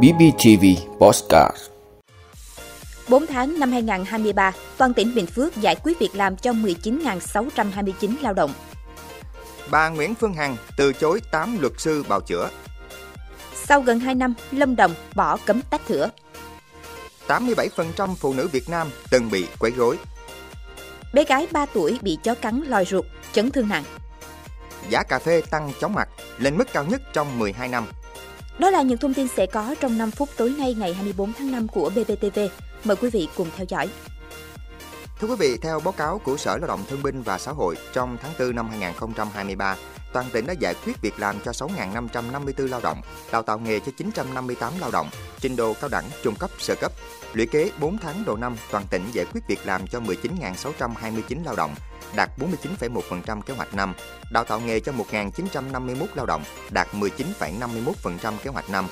BBTV Postcard 4 tháng năm 2023, toàn tỉnh Bình Phước giải quyết việc làm cho 19.629 lao động. Bà Nguyễn Phương Hằng từ chối 8 luật sư bào chữa. Sau gần 2 năm, Lâm Đồng bỏ cấm tách thửa. 87% phụ nữ Việt Nam từng bị quấy rối. Bé gái 3 tuổi bị chó cắn lòi ruột, chấn thương nặng. Giá cà phê tăng chóng mặt, lên mức cao nhất trong 12 năm. Đó là những thông tin sẽ có trong 5 phút tối nay ngày 24 tháng 5 của BBTV. Mời quý vị cùng theo dõi. Thưa quý vị, theo báo cáo của Sở Lao động Thương binh và Xã hội, trong tháng 4 năm 2023, toàn tỉnh đã giải quyết việc làm cho 6.554 lao động, đào tạo nghề cho 958 lao động, trình độ cao đẳng, trung cấp, sơ cấp. Lũy kế 4 tháng đầu năm, toàn tỉnh giải quyết việc làm cho 19.629 lao động, đạt 49,1% kế hoạch năm, đào tạo nghề cho 1.951 lao động, đạt 19,51% kế hoạch năm.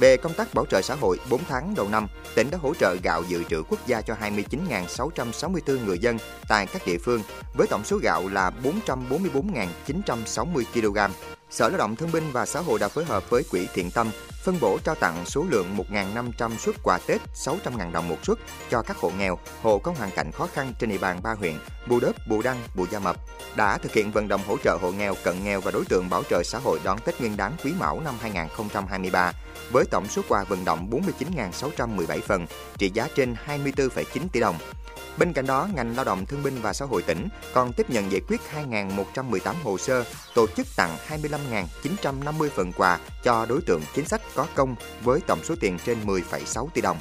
Về công tác bảo trợ xã hội 4 tháng đầu năm, tỉnh đã hỗ trợ gạo dự trữ quốc gia cho 29.664 người dân tại các địa phương với tổng số gạo là 444.960 kg. Sở Lao động Thương binh và Xã hội đã phối hợp với Quỹ Thiện Tâm phân bổ trao tặng số lượng 1.500 suất quà Tết 600.000 đồng một suất cho các hộ nghèo, hộ có hoàn cảnh khó khăn trên địa bàn ba huyện Bù Đớp, Bù Đăng, Bù Gia Mập đã thực hiện vận động hỗ trợ hộ nghèo, cận nghèo và đối tượng bảo trợ xã hội đón Tết Nguyên đán Quý Mão năm 2023 với tổng số quà vận động 49.617 phần, trị giá trên 24,9 tỷ đồng. Bên cạnh đó, ngành lao động thương binh và xã hội tỉnh còn tiếp nhận giải quyết 2.118 hồ sơ, tổ chức tặng 25.950 phần quà cho đối tượng chính sách có công với tổng số tiền trên 10,6 tỷ đồng.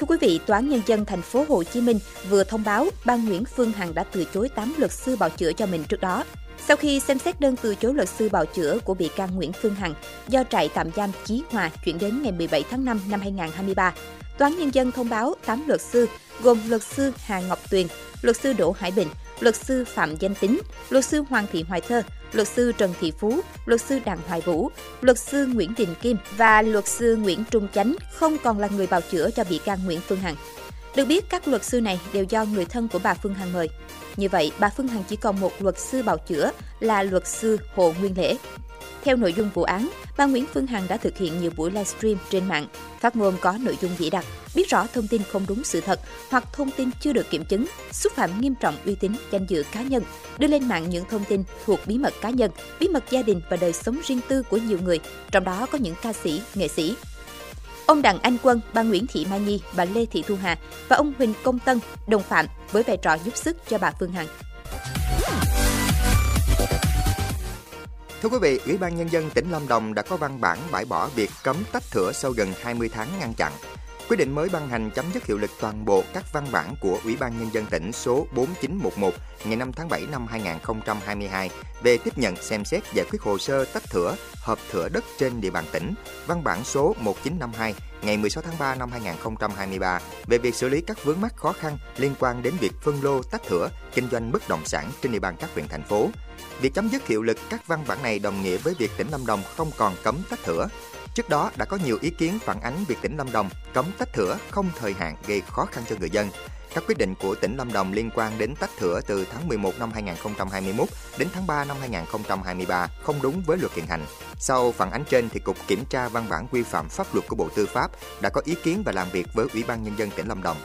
Thưa quý vị, Tòa án nhân dân thành phố Hồ Chí Minh vừa thông báo ban Nguyễn Phương Hằng đã từ chối 8 luật sư bào chữa cho mình trước đó. Sau khi xem xét đơn từ chối luật sư bào chữa của bị can Nguyễn Phương Hằng do trại tạm giam Chí Hòa chuyển đến ngày 17 tháng 5 năm 2023, Tòa án Nhân dân thông báo 8 luật sư gồm luật sư Hà Ngọc Tuyền, luật sư Đỗ Hải Bình, luật sư Phạm Danh Tính, luật sư Hoàng Thị Hoài Thơ, luật sư Trần Thị Phú, luật sư Đặng Hoài Vũ, luật sư Nguyễn Đình Kim và luật sư Nguyễn Trung Chánh không còn là người bào chữa cho bị can Nguyễn Phương Hằng. Được biết, các luật sư này đều do người thân của bà Phương Hằng mời. Như vậy, bà Phương Hằng chỉ còn một luật sư bào chữa là luật sư Hồ Nguyên Lễ. Theo nội dung vụ án, bà Nguyễn Phương Hằng đã thực hiện nhiều buổi livestream trên mạng, phát ngôn có nội dung dĩ đặc, biết rõ thông tin không đúng sự thật hoặc thông tin chưa được kiểm chứng, xúc phạm nghiêm trọng uy tín danh dự cá nhân, đưa lên mạng những thông tin thuộc bí mật cá nhân, bí mật gia đình và đời sống riêng tư của nhiều người, trong đó có những ca sĩ, nghệ sĩ. Ông Đặng Anh Quân, bà Nguyễn Thị Mai Nhi, bà Lê Thị Thu Hà và ông Huỳnh Công Tân, đồng phạm với vai trò giúp sức cho bà Phương Hằng. Thưa quý vị, Ủy ban Nhân dân tỉnh Lâm Đồng đã có văn bản bãi bỏ việc cấm tách thửa sau gần 20 tháng ngăn chặn. Quyết định mới ban hành chấm dứt hiệu lực toàn bộ các văn bản của Ủy ban Nhân dân tỉnh số 4911 ngày 5 tháng 7 năm 2022 về tiếp nhận xem xét giải quyết hồ sơ tách thửa, hợp thửa đất trên địa bàn tỉnh, văn bản số 1952 ngày 16 tháng 3 năm 2023 về việc xử lý các vướng mắc khó khăn liên quan đến việc phân lô tách thửa, kinh doanh bất động sản trên địa bàn các huyện thành phố. Việc chấm dứt hiệu lực các văn bản này đồng nghĩa với việc tỉnh Lâm Đồng không còn cấm tách thửa, Trước đó đã có nhiều ý kiến phản ánh việc tỉnh Lâm Đồng cấm tách thửa không thời hạn gây khó khăn cho người dân. Các quyết định của tỉnh Lâm Đồng liên quan đến tách thửa từ tháng 11 năm 2021 đến tháng 3 năm 2023 không đúng với luật hiện hành. Sau phản ánh trên thì Cục Kiểm tra văn bản quy phạm pháp luật của Bộ Tư pháp đã có ý kiến và làm việc với Ủy ban Nhân dân tỉnh Lâm Đồng.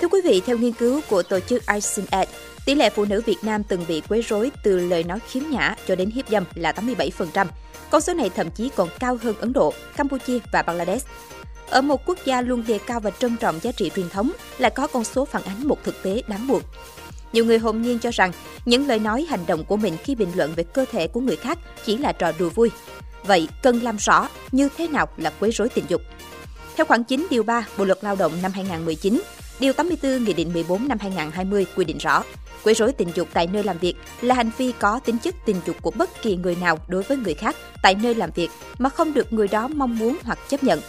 Thưa quý vị, theo nghiên cứu của tổ chức ICNED, tỷ lệ phụ nữ Việt Nam từng bị quấy rối từ lời nói khiếm nhã cho đến hiếp dâm là 87%. Con số này thậm chí còn cao hơn Ấn Độ, Campuchia và Bangladesh. Ở một quốc gia luôn đề cao và trân trọng giá trị truyền thống lại có con số phản ánh một thực tế đáng buồn. Nhiều người hồn nhiên cho rằng những lời nói hành động của mình khi bình luận về cơ thể của người khác chỉ là trò đùa vui. Vậy cần làm rõ như thế nào là quấy rối tình dục. Theo khoản 9 điều 3 Bộ luật Lao động năm 2019, Điều 84 Nghị định 14 năm 2020 quy định rõ, quấy rối tình dục tại nơi làm việc là hành vi có tính chất tình dục của bất kỳ người nào đối với người khác tại nơi làm việc mà không được người đó mong muốn hoặc chấp nhận.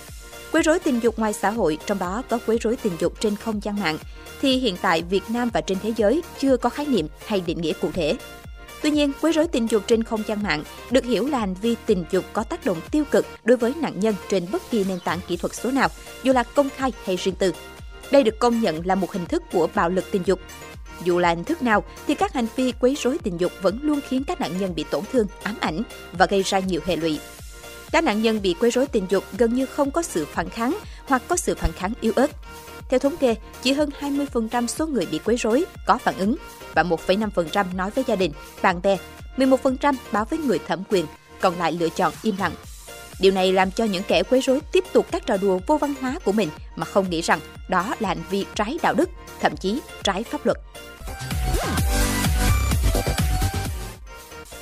Quấy rối tình dục ngoài xã hội, trong đó có quấy rối tình dục trên không gian mạng, thì hiện tại Việt Nam và trên thế giới chưa có khái niệm hay định nghĩa cụ thể. Tuy nhiên, quấy rối tình dục trên không gian mạng được hiểu là hành vi tình dục có tác động tiêu cực đối với nạn nhân trên bất kỳ nền tảng kỹ thuật số nào, dù là công khai hay riêng tư. Đây được công nhận là một hình thức của bạo lực tình dục. Dù là hình thức nào thì các hành vi quấy rối tình dục vẫn luôn khiến các nạn nhân bị tổn thương, ám ảnh và gây ra nhiều hệ lụy. Các nạn nhân bị quấy rối tình dục gần như không có sự phản kháng hoặc có sự phản kháng yếu ớt. Theo thống kê, chỉ hơn 20% số người bị quấy rối có phản ứng và 1,5% nói với gia đình, bạn bè, 11% báo với người thẩm quyền, còn lại lựa chọn im lặng. Điều này làm cho những kẻ quấy rối tiếp tục các trò đùa vô văn hóa của mình mà không nghĩ rằng đó là hành vi trái đạo đức, thậm chí trái pháp luật.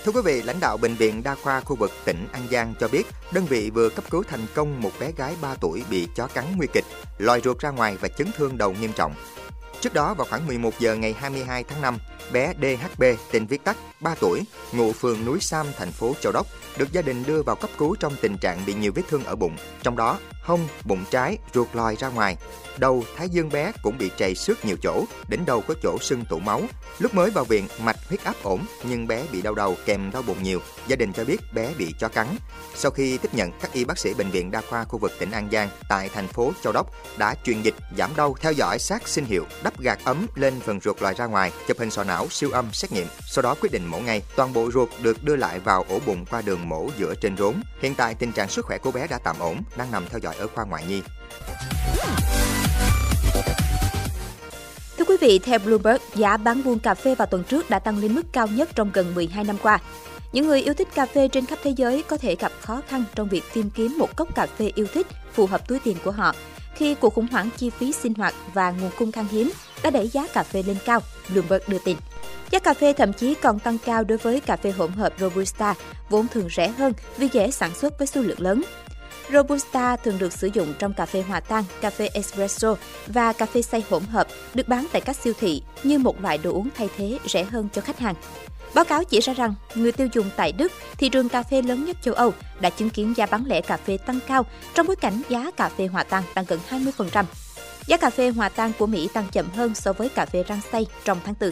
Thưa quý vị, lãnh đạo Bệnh viện Đa khoa khu vực tỉnh An Giang cho biết, đơn vị vừa cấp cứu thành công một bé gái 3 tuổi bị chó cắn nguy kịch, lòi ruột ra ngoài và chấn thương đầu nghiêm trọng. Trước đó vào khoảng 11 giờ ngày 22 tháng 5, bé DHB tên viết tắt 3 tuổi, ngụ phường núi Sam, thành phố Châu Đốc, được gia đình đưa vào cấp cứu trong tình trạng bị nhiều vết thương ở bụng, trong đó hông, bụng trái, ruột lòi ra ngoài. Đầu, thái dương bé cũng bị chảy xước nhiều chỗ, đỉnh đầu có chỗ sưng tụ máu. Lúc mới vào viện, mạch huyết áp ổn, nhưng bé bị đau đầu kèm đau bụng nhiều. Gia đình cho biết bé bị chó cắn. Sau khi tiếp nhận, các y bác sĩ bệnh viện đa khoa khu vực tỉnh An Giang tại thành phố Châu Đốc đã truyền dịch, giảm đau, theo dõi sát sinh hiệu, đắp gạt ấm lên phần ruột lòi ra ngoài, chụp hình sọ não, siêu âm, xét nghiệm. Sau đó quyết định mổ ngay. Toàn bộ ruột được đưa lại vào ổ bụng qua đường mổ giữa trên rốn. Hiện tại tình trạng sức khỏe của bé đã tạm ổn, đang nằm theo dõi ở khoa ngoại nhi. Thưa quý vị, theo Bloomberg, giá bán buôn cà phê vào tuần trước đã tăng lên mức cao nhất trong gần 12 năm qua. Những người yêu thích cà phê trên khắp thế giới có thể gặp khó khăn trong việc tìm kiếm một cốc cà phê yêu thích phù hợp túi tiền của họ khi cuộc khủng hoảng chi phí sinh hoạt và nguồn cung khan hiếm đã đẩy giá cà phê lên cao, Bloomberg đưa tin. Giá cà phê thậm chí còn tăng cao đối với cà phê hỗn hợp Robusta, vốn thường rẻ hơn vì dễ sản xuất với số lượng lớn. Robusta thường được sử dụng trong cà phê hòa tan, cà phê espresso và cà phê xay hỗn hợp được bán tại các siêu thị như một loại đồ uống thay thế rẻ hơn cho khách hàng. Báo cáo chỉ ra rằng, người tiêu dùng tại Đức, thị trường cà phê lớn nhất châu Âu, đã chứng kiến giá bán lẻ cà phê tăng cao trong bối cảnh giá cà phê hòa tan tăng gần 20%. Giá cà phê hòa tan của Mỹ tăng chậm hơn so với cà phê rang xay trong tháng 4.